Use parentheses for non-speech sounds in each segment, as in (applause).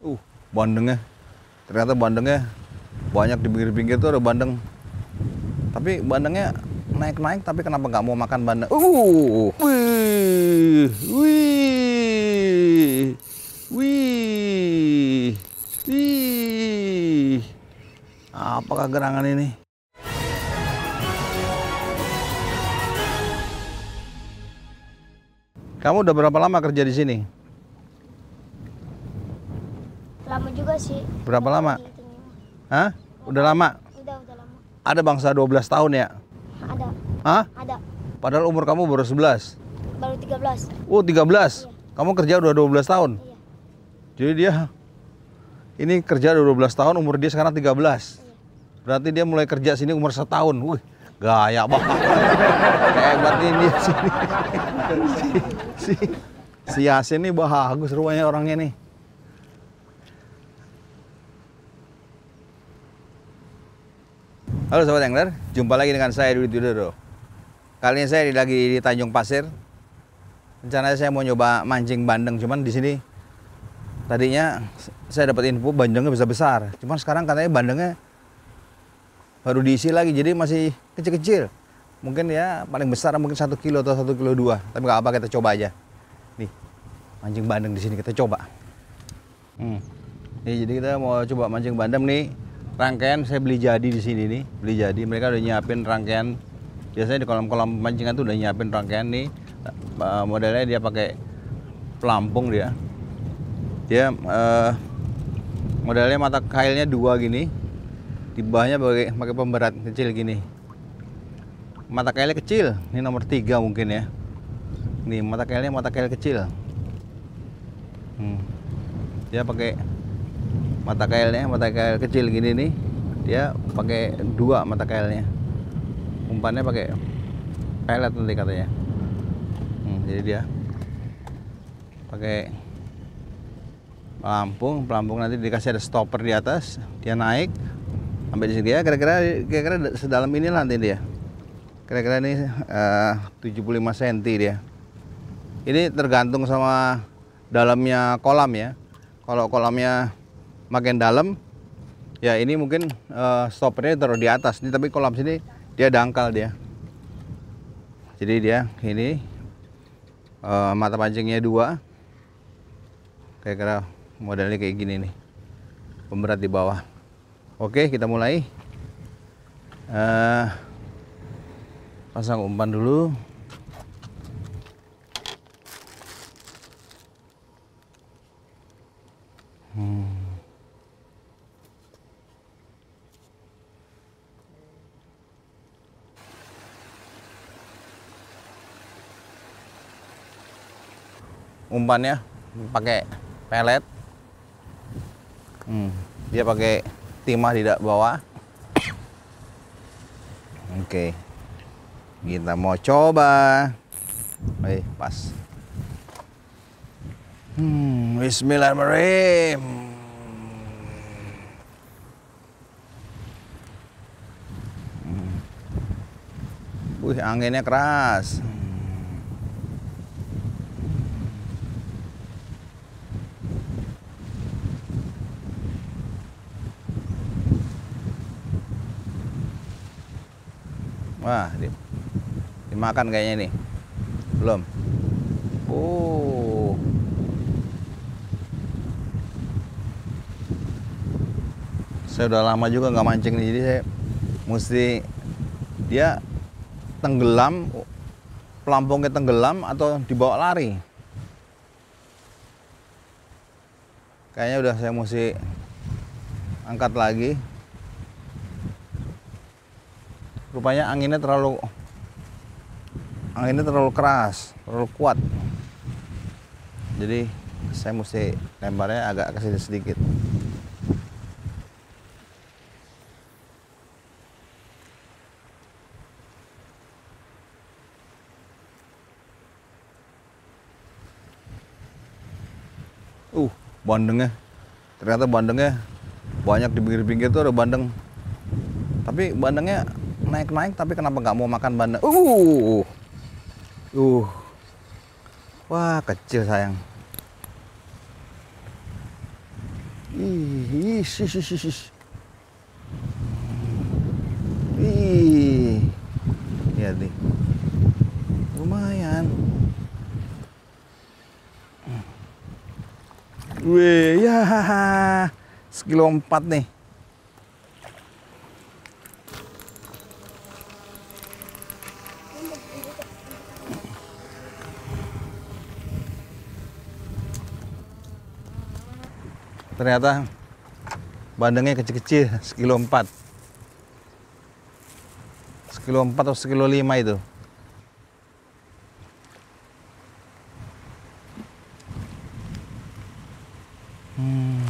Uh, bandengnya. Ternyata bandengnya banyak di pinggir-pinggir tuh ada bandeng. Tapi bandengnya naik-naik tapi kenapa nggak mau makan bandeng? Uh, wih, wih, wih, wih. Apakah gerangan ini? Kamu udah berapa lama kerja di sini? Lama juga sih. Berapa lama? Dihitungnya. Hah? Udah lama? Udah, udah lama. Ada bangsa 12 tahun ya? Ada, Hah? ada. Padahal umur kamu baru 11. Baru 13. Oh, 13. Kamu kerja udah 12 tahun. Iya. Jadi dia ini kerja udah 12 tahun, umur dia sekarang 13. Berarti dia mulai kerja sini umur setahun. Wih, gaya banget. (laughs) Hebat ini dia sini. (laughs) si, si, si Yasin nih bagus rupanya orangnya nih. Halo Sobat Angler, jumpa lagi dengan saya Dwi Widodo. Kali ini saya lagi di Tanjung Pasir. Rencananya saya mau nyoba mancing bandeng, cuman di sini tadinya saya dapat info bandengnya besar besar. Cuman sekarang katanya bandengnya baru diisi lagi, jadi masih kecil-kecil. Mungkin ya paling besar mungkin satu kilo atau satu kilo dua. Tapi nggak apa kita coba aja. Nih mancing bandeng di sini kita coba. Hmm. Nih, jadi kita mau coba mancing bandeng nih. Rangkaian saya beli jadi di sini nih, beli jadi. Mereka udah nyiapin rangkaian. Biasanya di kolam-kolam pancingan tuh udah nyiapin rangkaian nih. Eh, modelnya dia pakai pelampung dia. Dia eh, modelnya mata kailnya dua gini. Di bawahnya pakai pakai pemberat kecil gini. Mata kailnya kecil. Ini nomor tiga mungkin ya. Nih mata kailnya mata kail kecil. Hmm. Dia pakai mata kailnya mata kail kecil gini nih dia pakai dua mata kailnya. Umpannya pakai pelet nanti katanya. Hmm, jadi dia pakai pelampung pelampung nanti dikasih ada stopper di atas dia naik sampai di sini. Ya kira-kira kira-kira sedalam ini nanti dia. Kira-kira ini eh, 75 cm dia. Ini tergantung sama dalamnya kolam ya. Kalau kolamnya makin dalam ya ini mungkin eh, stoppernya taruh di atas. Ini tapi kolam sini dia dangkal dia. Jadi dia ini eh, mata pancingnya dua. Kayak kira modelnya kayak gini nih. Pemberat di bawah. Oke kita mulai. Eh, pasang umpan dulu umpannya pakai pelet. Hmm, dia pakai timah di bawah. Oke kita mau coba. Eh pas. Hmm, Bismillahirrahmanirrahim. Hmm. Wih, anginnya keras. Wah, di, dimakan kayaknya nih. Belum. Oh. Saya udah lama juga nggak mancing nih, jadi saya mesti dia tenggelam, pelampungnya tenggelam atau dibawa lari. Kayaknya udah saya mesti angkat lagi. Rupanya anginnya terlalu anginnya terlalu keras terlalu kuat. Jadi saya mesti lemparnya agak ke sedikit. Uh bandengnya. Ternyata bandengnya banyak di pinggir-pinggir tuh ada bandeng. Tapi bandengnya naik-naik tapi kenapa nggak mau makan bandeng uh uh wah kecil sayang Ih, is, is, is, is, is. Ih. Lihat nih. Lumayan. Wih, ya. Sekilo empat nih. Ternyata bandengnya kecil-kecil, sekilo empat. Sekilo empat atau sekilo lima itu. Hmm.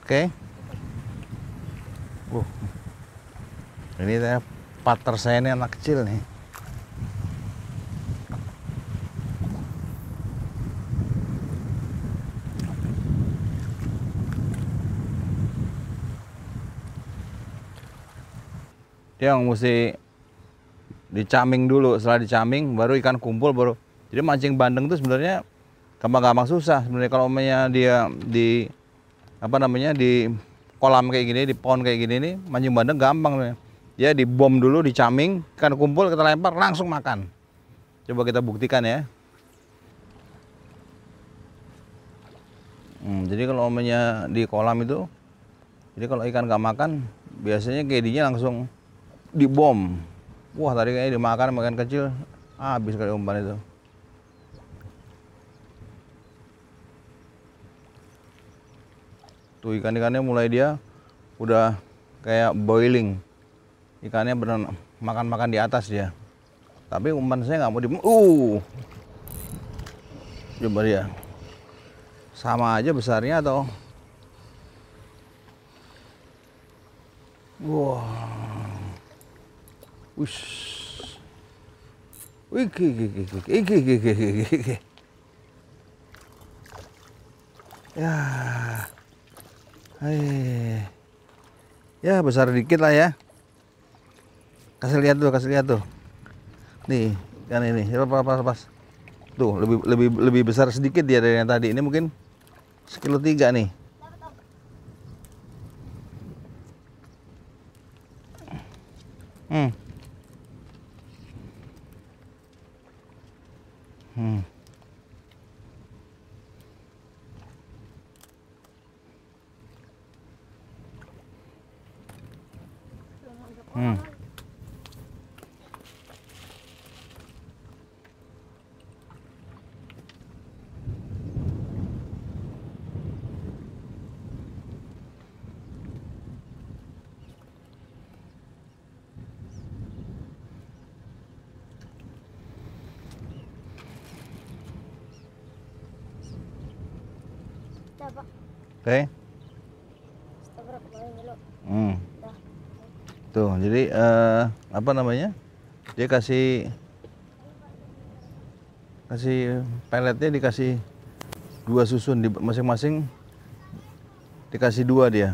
Oke. Uh. Ini saya partner saya ini anak kecil nih. Dia yang mesti dicaming dulu, setelah dicaming baru ikan kumpul baru. Jadi mancing bandeng itu sebenarnya gampang-gampang susah. Sebenarnya kalau umpamanya dia di apa namanya di kolam kayak gini, di pond kayak gini nih, mancing bandeng gampang sebenarnya. Dia dibom dulu, dicaming, ikan kumpul kita lempar langsung makan. Coba kita buktikan ya. Hmm, jadi kalau umpamanya di kolam itu, jadi kalau ikan nggak makan, biasanya kedinya langsung dibom. Wah tadi kayaknya dimakan makan kecil, habis kali umpan itu. Tuh ikan-ikannya mulai dia udah kayak boiling. Ikannya benar makan-makan di atas dia. Tapi umpan saya nggak mau di. Uh, coba dia. Sama aja besarnya atau? Wah. Wush. Wis. Iki iki iki iki iki iki iki. Ya. Hai. Ya besar dikit lah ya. Kasih lihat tuh, kasih lihat tuh. Nih, kan ini. Lepas lepas lepas. Tuh, lebih lebih lebih besar sedikit dia dari yang tadi. Ini mungkin sekilo tiga nih. Hum. Está bom. Tem? Está para comer, Tuh, jadi eh, apa namanya? Dia kasih kasih peletnya dikasih dua susun di masing-masing dikasih dua dia.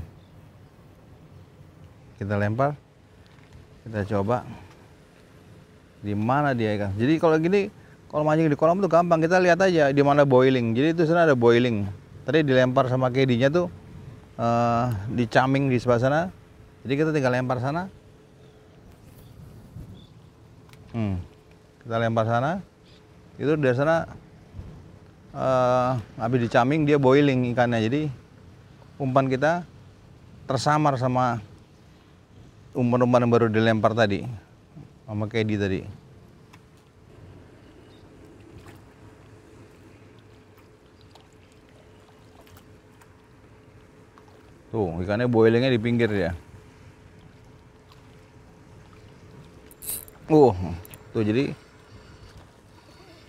Kita lempar, kita coba di mana dia ikan. Jadi kalau gini, kalau mancing di kolam tuh gampang. Kita lihat aja di mana boiling. Jadi itu sana ada boiling. Tadi dilempar sama kedinya tuh eh dicaming di sebelah sana. Jadi kita tinggal lempar sana. Hmm. Kita lempar sana. Itu dari sana eh habis dicaming dia boiling ikannya. Jadi umpan kita tersamar sama umpan-umpan yang baru dilempar tadi sama kedi tadi. Tuh, ikannya boilingnya di pinggir dia. Uh, tuh jadi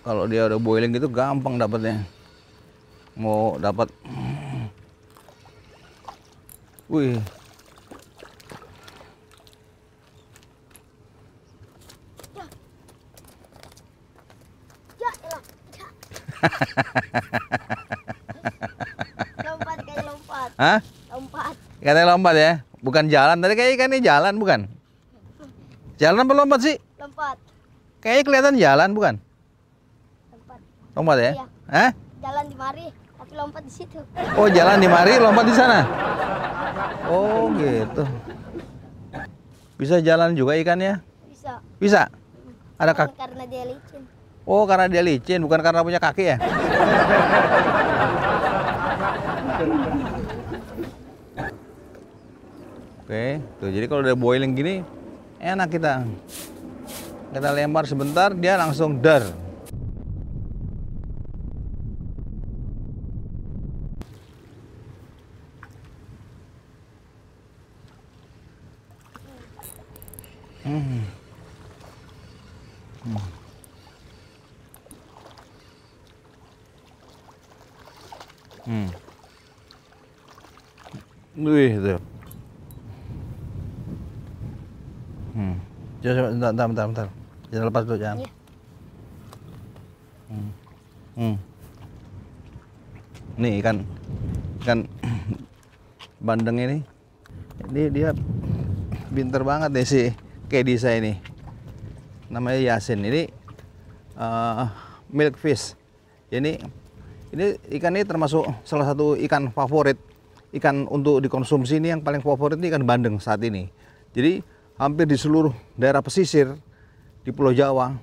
kalau dia udah boiling gitu gampang dapatnya. Mau dapat Wih. Lompat kayak lompat. Hah? Lompat. Katanya lompat ya? Bukan jalan. Tadi kayak ikannya jalan bukan? Jalan apa lompat sih? Lompat. Kayaknya kelihatan jalan bukan? Lompat ya? Iya. Hah? Jalan di mari, tapi lompat di situ. Oh jalan di mari, lompat di sana. Oh gitu. Bisa jalan juga ikannya? Bisa. Bisa. Ada Kan kaki. Karena dia licin. Oh karena dia licin, bukan karena punya kaki ya? Oke, tuh jadi kalau udah boiling gini enak kita. Kita lempar sebentar, dia langsung dar. Hmm. Hmm. Wih, tuh. Hmm. Bentar, bentar, bentar, bentar. Jangan lepas dulu, jangan. Iya. Hmm. Hmm. Nih ikan, ikan (clears throat) bandeng ini. Ini dia pinter banget nih si Kedi saya ini. Namanya Yasin. Ini eh, milk fish. Ini ini ikan ini termasuk salah satu ikan favorit ikan untuk dikonsumsi ini yang paling favorit ini ikan bandeng saat ini. Jadi hampir di seluruh daerah pesisir di Pulau Jawa,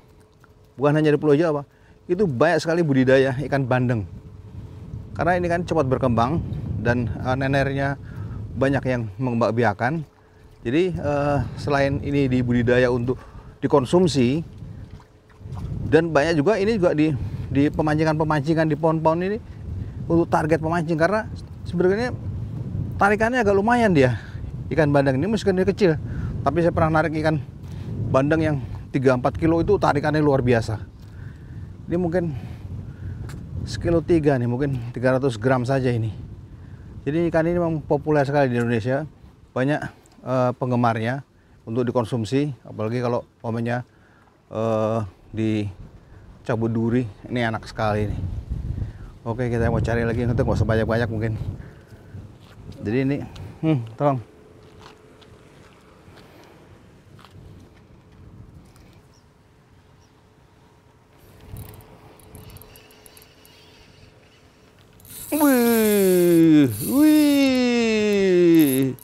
bukan hanya di Pulau Jawa, itu banyak sekali budidaya ikan bandeng. Karena ini kan cepat berkembang dan eh, nenernya banyak yang mengembangbiakan. Jadi eh, selain ini dibudidaya untuk dikonsumsi dan banyak juga ini juga di di pemancingan-pemancingan di pohon-pohon ini untuk target pemancing karena sebenarnya tarikannya agak lumayan dia ikan bandeng ini meskipun dia kecil tapi saya pernah narik ikan bandeng yang 3-4 kilo itu tarikannya luar biasa. Ini mungkin sekilo tiga nih mungkin 300 gram saja ini. Jadi ikan ini memang populer sekali di Indonesia. Banyak eh, penggemarnya untuk dikonsumsi apalagi kalau umpamanya eh, di cabut duri ini enak sekali nih oke kita mau cari lagi untuk nggak usah banyak-banyak mungkin. Jadi ini hmm, tolong Wih, wih,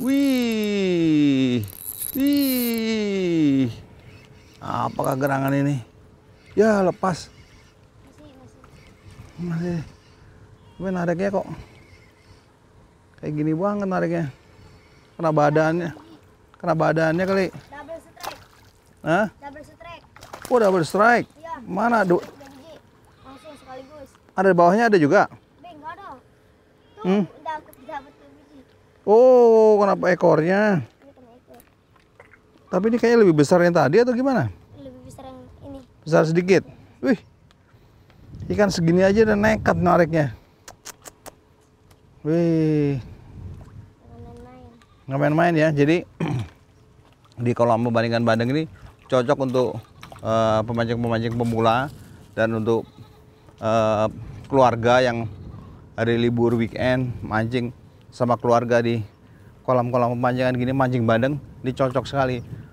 wih, wih. Apakah gerangan ini? Ya lepas. Masih. Tapi nariknya kok kayak gini banget nariknya. Kena badannya. Kena badannya kali. Double strike. Hah? Double strike. Oh double strike. Iya. Mana? Du. Langsung sekaligus. ada di bawahnya ada juga. Enggak ada. Tuh, Hmm. udah aku dapat. Oh, kenapa ekornya? Tapi ini kayaknya lebih besar yang tadi atau gimana? Lebih besar yang ini. Besar sedikit. Wih. Ikan segini aja udah nekat nariknya. Wih. Nggak main-main ya. Jadi (clears throat) di kolam membandingkan bandeng ini cocok untuk eh, pemancing-pemancing pemula dan untuk eh, keluarga yang hari libur weekend mancing sama keluarga di kolam-kolam pemancingan gini mancing bandeng ini cocok sekali.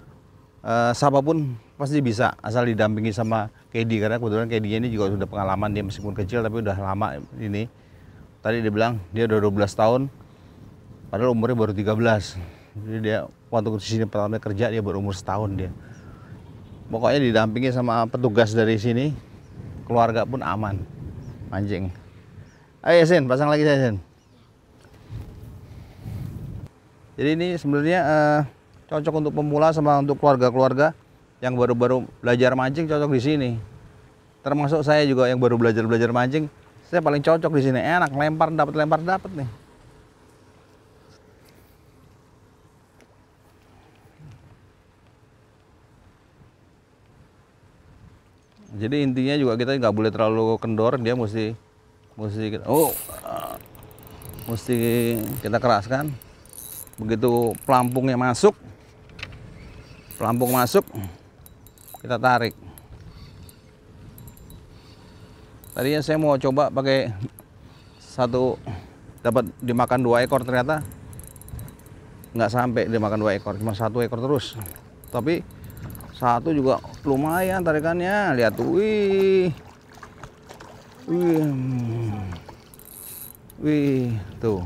Eh, siapa pun pasti bisa asal didampingi sama Kedi karena kebetulan Kedinya ini juga sudah pengalaman dia meskipun kecil tapi udah lama ini. Tadi dia bilang dia udah 12 tahun Padahal umurnya baru 13. Jadi dia waktu di sini pertama kerja dia baru umur setahun dia. Pokoknya didampingi sama petugas dari sini, keluarga pun aman. Mancing. Ayo Yasin, pasang lagi Yasin. Jadi ini sebenarnya eh, cocok untuk pemula sama untuk keluarga-keluarga yang baru-baru belajar mancing cocok di sini. Termasuk saya juga yang baru belajar-belajar mancing, saya paling cocok di sini. Enak, lempar dapat lempar dapat nih. Jadi intinya juga kita nggak boleh terlalu kendor, dia mesti mesti kita, oh mesti kita keraskan. Begitu pelampungnya masuk, pelampung masuk, kita tarik. Tadinya saya mau coba pakai satu dapat dimakan dua ekor ternyata nggak sampai dimakan dua ekor, cuma satu ekor terus. Tapi satu juga lumayan tarikannya. Lihat wih. Wih, hmm. wih, tuh.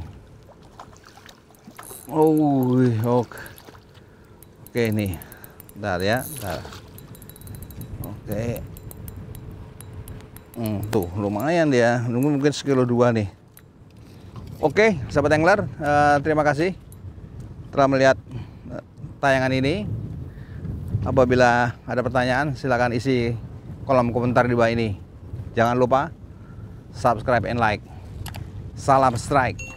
Oh, wih, oke. Oke nih, bentar ya, bentar. Oke. Hmm, tuh lumayan dia, mungkin sekilo dua nih. Oke, sahabat angler, eh, terima kasih telah melihat eh, tayangan ini. Apabila ada pertanyaan, silakan isi kolom komentar di bawah ini. Jangan lupa subscribe and like. Salam strike.